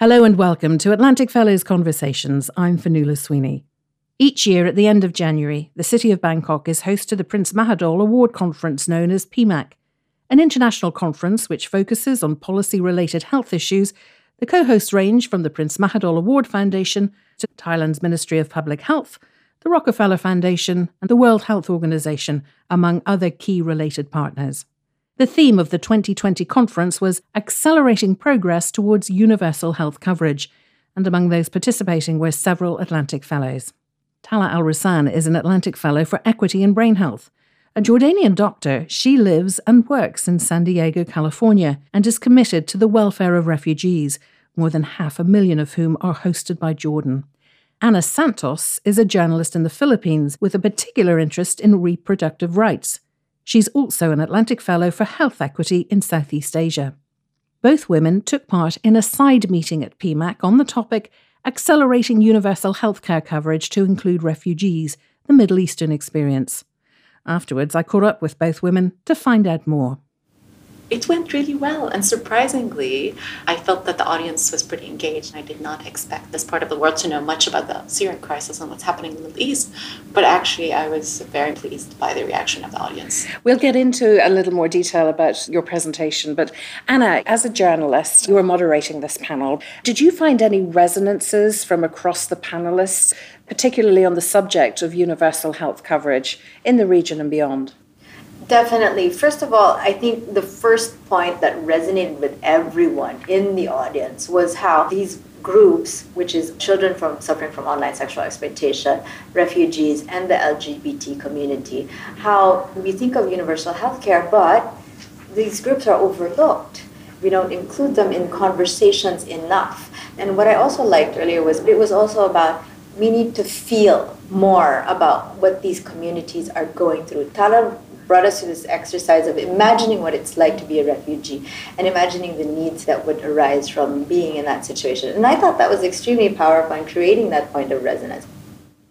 Hello and welcome to Atlantic Fellows Conversations. I'm Fionnuala Sweeney. Each year at the end of January, the city of Bangkok is host to the Prince Mahidol Award Conference known as PMAC, an international conference which focuses on policy related health issues. The co hosts range from the Prince Mahidol Award Foundation to Thailand's Ministry of Public Health, the Rockefeller Foundation, and the World Health Organization, among other key related partners. The theme of the 2020 conference was Accelerating Progress Towards Universal Health Coverage, and among those participating were several Atlantic Fellows. Tala Al Rousan is an Atlantic Fellow for Equity in Brain Health. A Jordanian doctor, she lives and works in San Diego, California, and is committed to the welfare of refugees, more than half a million of whom are hosted by Jordan. Ana Santos is a journalist in the Philippines with a particular interest in reproductive rights. She's also an Atlantic Fellow for Health Equity in Southeast Asia. Both women took part in a side meeting at PMAC on the topic Accelerating Universal Healthcare Coverage to Include Refugees, the Middle Eastern Experience. Afterwards, I caught up with both women to find out more it went really well. And surprisingly, I felt that the audience was pretty engaged. And I did not expect this part of the world to know much about the Syrian crisis and what's happening in the Middle East. But actually, I was very pleased by the reaction of the audience. We'll get into a little more detail about your presentation. But Ana, as a journalist, you were moderating this panel. Did you find any resonances from across the panelists, particularly on the subject of universal health coverage in the region and beyond? Definitely. First of all, I think the first point that resonated with everyone in the audience was how these groups, which is children from suffering from online sexual exploitation, refugees, and the LGBT community, how we think of universal health care, but these groups are overlooked. We don't include them in conversations enough. And what I also liked earlier was it was also about we need to feel more about what these communities are going through. Brought us to this exercise of imagining what it's like to be a refugee and imagining the needs that would arise from being in that situation. And I thought that was extremely powerful in creating that point of resonance.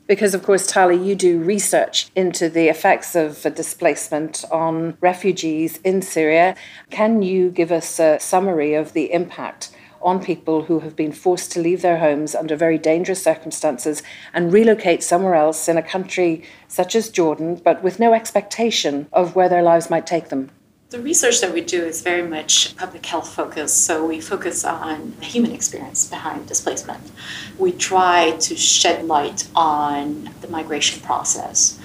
Because, of course, Tala, you do research into the effects of displacement on refugees in Syria. Can you give us a summary of the impact on people who have been forced to leave their homes under very dangerous circumstances and relocate somewhere else in a country such as Jordan, but with no expectation of where their lives might take them. The research that we do is very much public health focused, so we focus on the human experience behind displacement. We try to shed light on the migration process.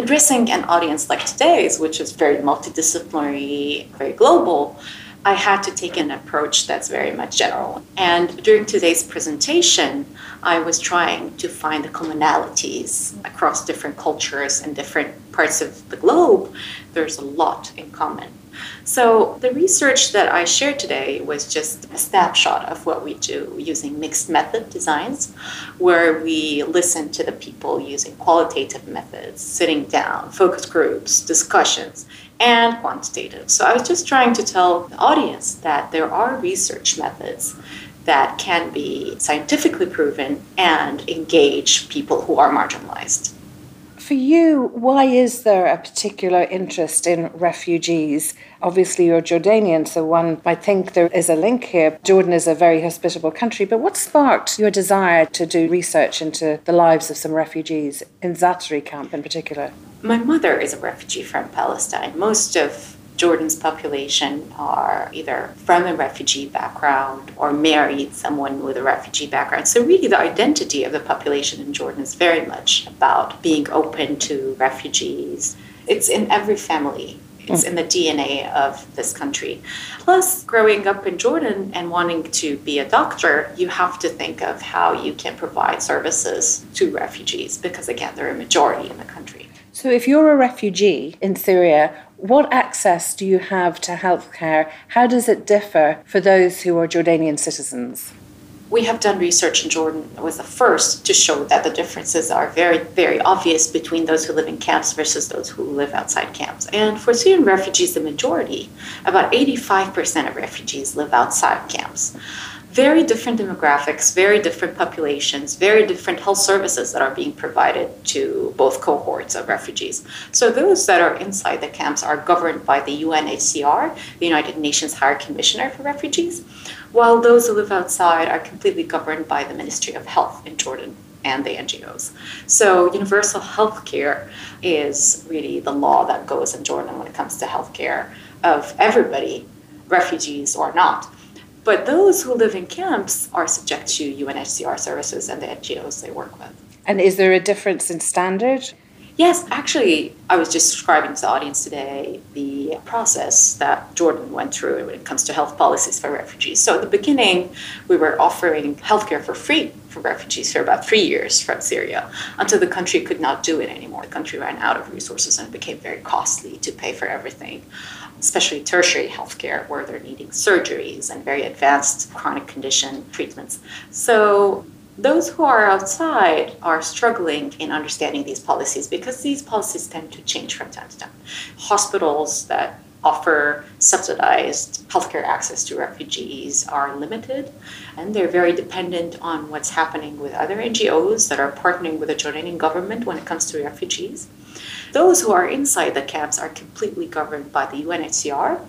Addressing an audience like today's, which is very multidisciplinary, very global, I had to take an approach that's very much general. And during today's presentation, I was trying to find the commonalities across different cultures and different parts of the globe. There's a lot in common. So, the research that I shared today was just a snapshot of what we do using mixed method designs, where we listen to the people using qualitative methods, sitting down, focus groups, discussions, and quantitative. So I was just trying to tell the audience that there are research methods that can be scientifically proven and engage people who are marginalized. For you, why is there a particular interest in refugees? Obviously, you're Jordanian, so one might think there is a link here. Jordan is a very hospitable country, but what sparked your desire to do research into the lives of some refugees in Zaatari camp in particular? My mother is a refugee from Palestine. Most of Jordan's population are either from a refugee background or married someone with a refugee background. So, really, the identity of the population in Jordan is very much about being open to refugees. It's in every family. It's in the DNA of this country. Plus, growing up in Jordan and wanting to be a doctor, you have to think of how you can provide services to refugees because, again, they're a majority in the country. So, if you're a refugee in Syria, what access do you have to healthcare? How does it differ for those who are Jordanian citizens? We have done research in Jordan was the first to show that the differences are very, very obvious between those who live in camps versus those who live outside camps. And for Syrian refugees, the majority, about 85% of refugees live outside camps. Very different demographics, very different populations, very different health services that are being provided to both cohorts of refugees. So those that are inside the camps are governed by the UNHCR, the United Nations High Commissioner for Refugees, while those who live outside are completely governed by the Ministry of Health in Jordan and the NGOs. So universal health care is really the law that goes in Jordan when it comes to health care of everybody, refugees or not. But those who live in camps are subject to UNHCR services and the NGOs they work with. And is there a difference in standard? Yes, actually, I was just describing to the audience today the process that Jordan went through when it comes to health policies for refugees. So, at the beginning, we were offering healthcare for free for refugees for about three years from Syria until the country could not do it anymore. The country ran out of resources and it became very costly to pay for everything especially tertiary healthcare, where they're needing surgeries and very advanced chronic condition treatments. So those who are outside are struggling in understanding these policies because these policies tend to change from time to time. Hospitals that offer subsidized healthcare access to refugees are limited and they're very dependent on what's happening with other NGOs that are partnering with the Jordanian government when it comes to refugees. Those who are inside the camps are completely governed by the UNHCR.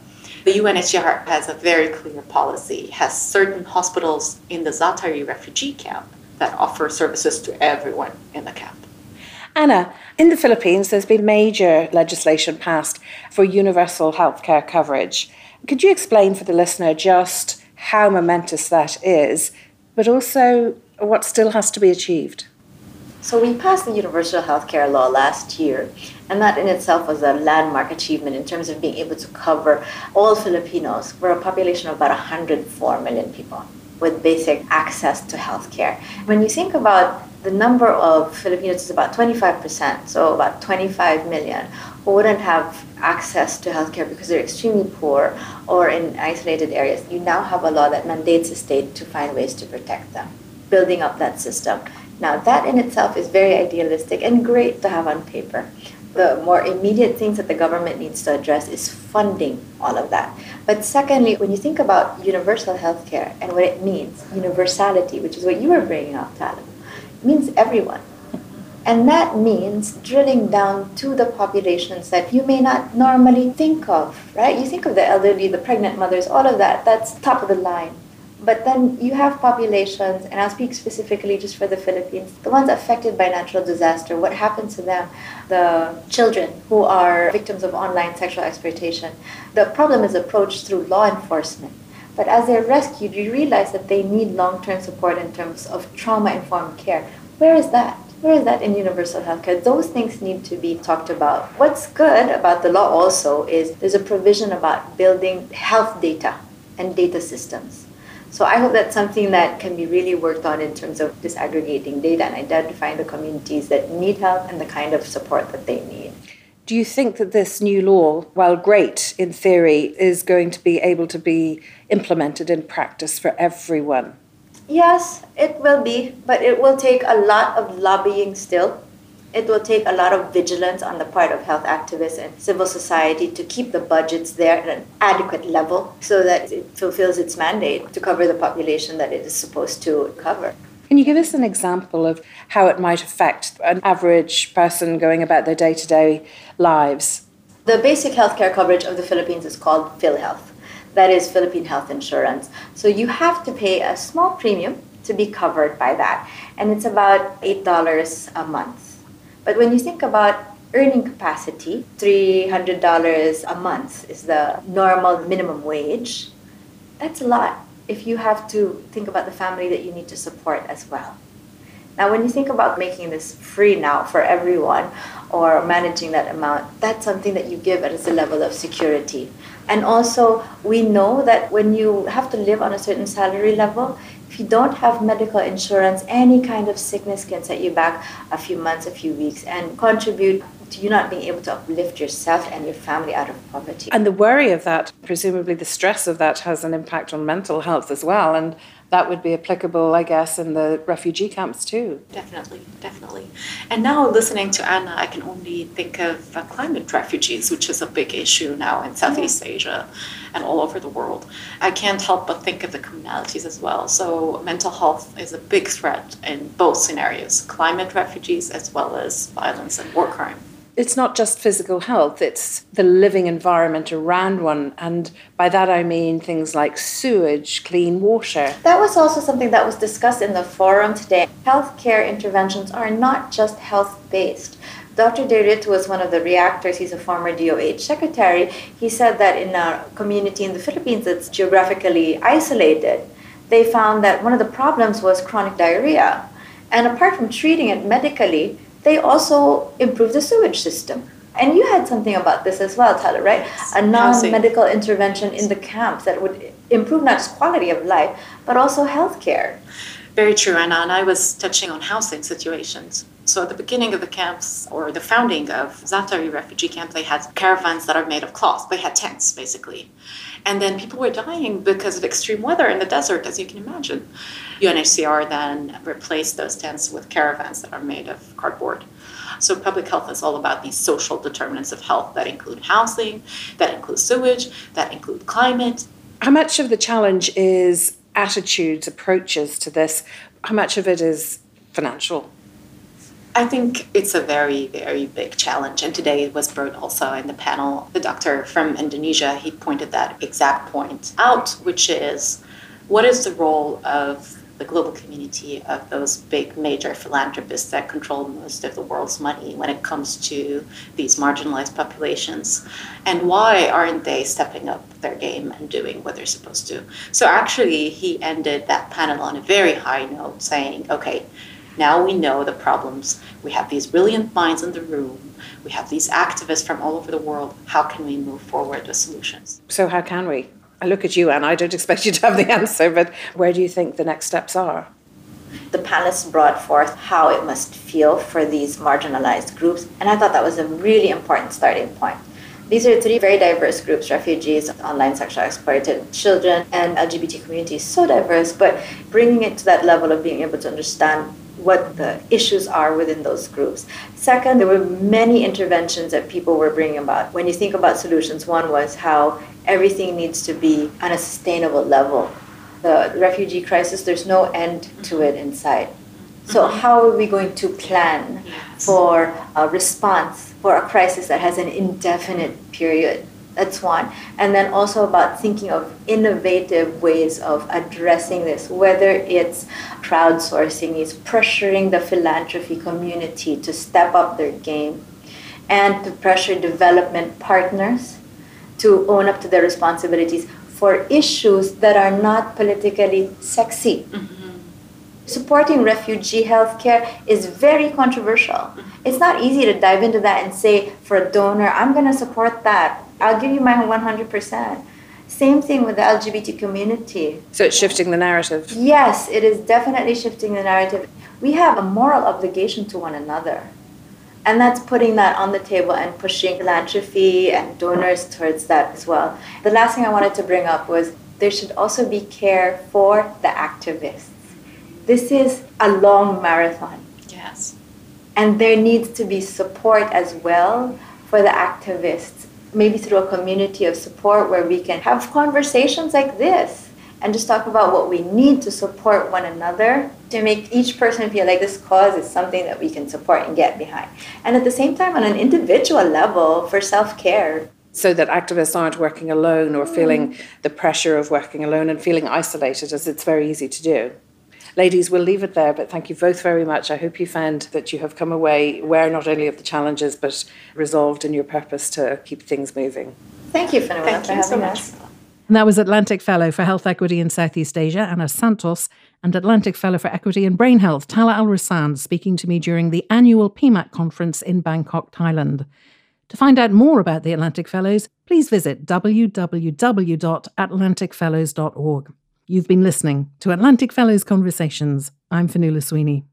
The UNHCR has a very clear policy, has certain hospitals in the Zaatari refugee camp that offer services to everyone in the camp. Ana, in the Philippines, there's been major legislation passed for universal healthcare coverage. Could you explain for the listener just how momentous that is, but also what still has to be achieved? So we passed the universal healthcare law last year, and that in itself was a landmark achievement in terms of being able to cover all Filipinos. We're a population of about 104 million people with basic access to healthcare. When you think about the number of Filipinos is about 25%, so about 25 million, who wouldn't have access to healthcare because they're extremely poor or in isolated areas. You now have a law that mandates the state to find ways to protect them, building up that system. Now, that in itself is very idealistic and great to have on paper. The more immediate things that the government needs to address is funding all of that. But secondly, when you think about universal health care and what it means, universality, which is what you were bringing up, it means everyone. And that means drilling down to the populations that you may not normally think of, right? You think of the elderly, the pregnant mothers, all of that, that's top of the line. But then you have populations, and I'll speak specifically just for the Philippines, the ones affected by natural disaster, what happens to them? The children who are victims of online sexual exploitation. The problem is approached through law enforcement. But as they're rescued, you realize that they need long term support in terms of trauma informed care. Where is that? Where is that in universal healthcare? Those things need to be talked about. What's good about the law also is there's a provision about building health data and data systems. So I hope that's something that can be really worked on in terms of disaggregating data and identifying the communities that need help and the kind of support that they need. Do you think that this new law, while great in theory, is going to be able to be implemented in practice for everyone? Yes, it will be, but it will take a lot of lobbying still it will take a lot of vigilance on the part of health activists and civil society to keep the budgets there at an adequate level so that it fulfills its mandate to cover the population that it is supposed to cover. Can you give us an example of how it might affect an average person going about their day to day lives? The basic healthcare coverage of the Philippines is called PhilHealth. That is Philippine Health Insurance. So you have to pay a small premium to be covered by that, and it's about $8 a month. But when you think about earning capacity, $300 a month is the normal minimum wage. That's a lot if you have to think about the family that you need to support as well. Now, when you think about making this free now for everyone or managing that amount, that's something that you give as a level of security. And also, we know that when you have to live on a certain salary level, if you don't have medical insurance, any kind of sickness can set you back a few months, a few weeks, and contribute to you not being able to uplift yourself and your family out of poverty. And the worry of that, presumably the stress of that, has an impact on mental health as well. And that would be applicable, I guess, in the refugee camps too. Definitely, definitely. And now listening to Ana, I can only think of uh, climate refugees, which is a big issue now in Southeast yeah. Asia and all over the world. I can't help but think of the commonalities as well. So, mental health is a big threat in both scenarios climate refugees as well as violence and war crime it's not just physical health, it's the living environment around one. And by that I mean things like sewage, clean water. That was also something that was discussed in the forum today. Healthcare interventions are not just health based. Dr. De was one of the reactors. He's a former DOH secretary. He said that in a community in the Philippines that's geographically isolated, they found that one of the problems was chronic diarrhea. And apart from treating it medically, they also improve the sewage system. And you had something about this as well, Tala, right? A non medical intervention in the camps that would improve not just quality of life, but also health care. Very true, Ana. And I was touching on housing situations. So at the beginning of the camps or the founding of Zaatari refugee camp, they had caravans that are made of cloth. They had tents, basically. And then people were dying because of extreme weather in the desert, as you can imagine. UNHCR then replaced those tents with caravans that are made of cardboard. So public health is all about these social determinants of health that include housing, that include sewage, that include climate. How much of the challenge is attitudes, approaches to this? How much of it is financial? I think it's a very, very big challenge. And today it was brought also in the panel. The doctor from Indonesia, he pointed that exact point out, which is what is the role of the global community of those big major philanthropists that control most of the world's money when it comes to these marginalized populations? And why aren't they stepping up their game and doing what they're supposed to? So actually he ended that panel on a very high note saying okay now we know the problems. We have these brilliant minds in the room. We have these activists from all over the world. How can we move forward with solutions? So how can we I look at you, and I don't expect you to have the answer, but where do you think the next steps are? The panelists brought forth how it must feel for these marginalized groups, and I thought that was a really important starting point. These are three very diverse groups refugees, online sexual exploited children, and LGBT communities. So diverse, but bringing it to that level of being able to understand what the issues are within those groups. Second, there were many interventions that people were bringing about. When you think about solutions, one was how everything needs to be on a sustainable level. The refugee crisis, there's no end to it in sight. So, mm-hmm. how are we going to plan for a response for a crisis that has an indefinite period? That's one. And then also about thinking of innovative ways of addressing this, whether it's crowdsourcing, is pressuring the philanthropy community to step up their game and to pressure development partners to own up to their responsibilities for issues that are not politically sexy. Mm-hmm. Supporting refugee healthcare is very controversial. Mm-hmm. It's not easy to dive into that and say, for a donor, I'm going to support that. I'll give you my 100%. Same thing with the LGBT community. So it's shifting the narrative? Yes, it is definitely shifting the narrative. We have a moral obligation to one another. And that's putting that on the table and pushing philanthropy and donors towards that as well. The last thing I wanted to bring up was there should also be care for the activists. This is a long marathon. Yes. And there needs to be support as well for the activists, maybe through a community of support where we can have conversations like this and just talk about what we need to support one another to make each person feel like this cause is something that we can support and get behind. And at the same time, on an individual level, for self care. So that activists aren't working alone or feeling mm. the pressure of working alone and feeling isolated, as it's very easy to do. Ladies, we'll leave it there, but thank you both very much. I hope you found that you have come away aware not only of the challenges, but resolved in your purpose to keep things moving. Thank you, Fionnuala, thank for you having so us. Much. And that was Atlantic Fellow for Health Equity in Southeast Asia, Ana Santos, and Atlantic Fellow for Equity and Brain Health, Tala Al Rousan, speaking to me during the annual PMAC conference in Bangkok, Thailand. To find out more about the Atlantic Fellows, please visit www.atlanticfellows.org. You've been listening to Atlantic Fellows Conversations. I'm Fionnuala Sweeney.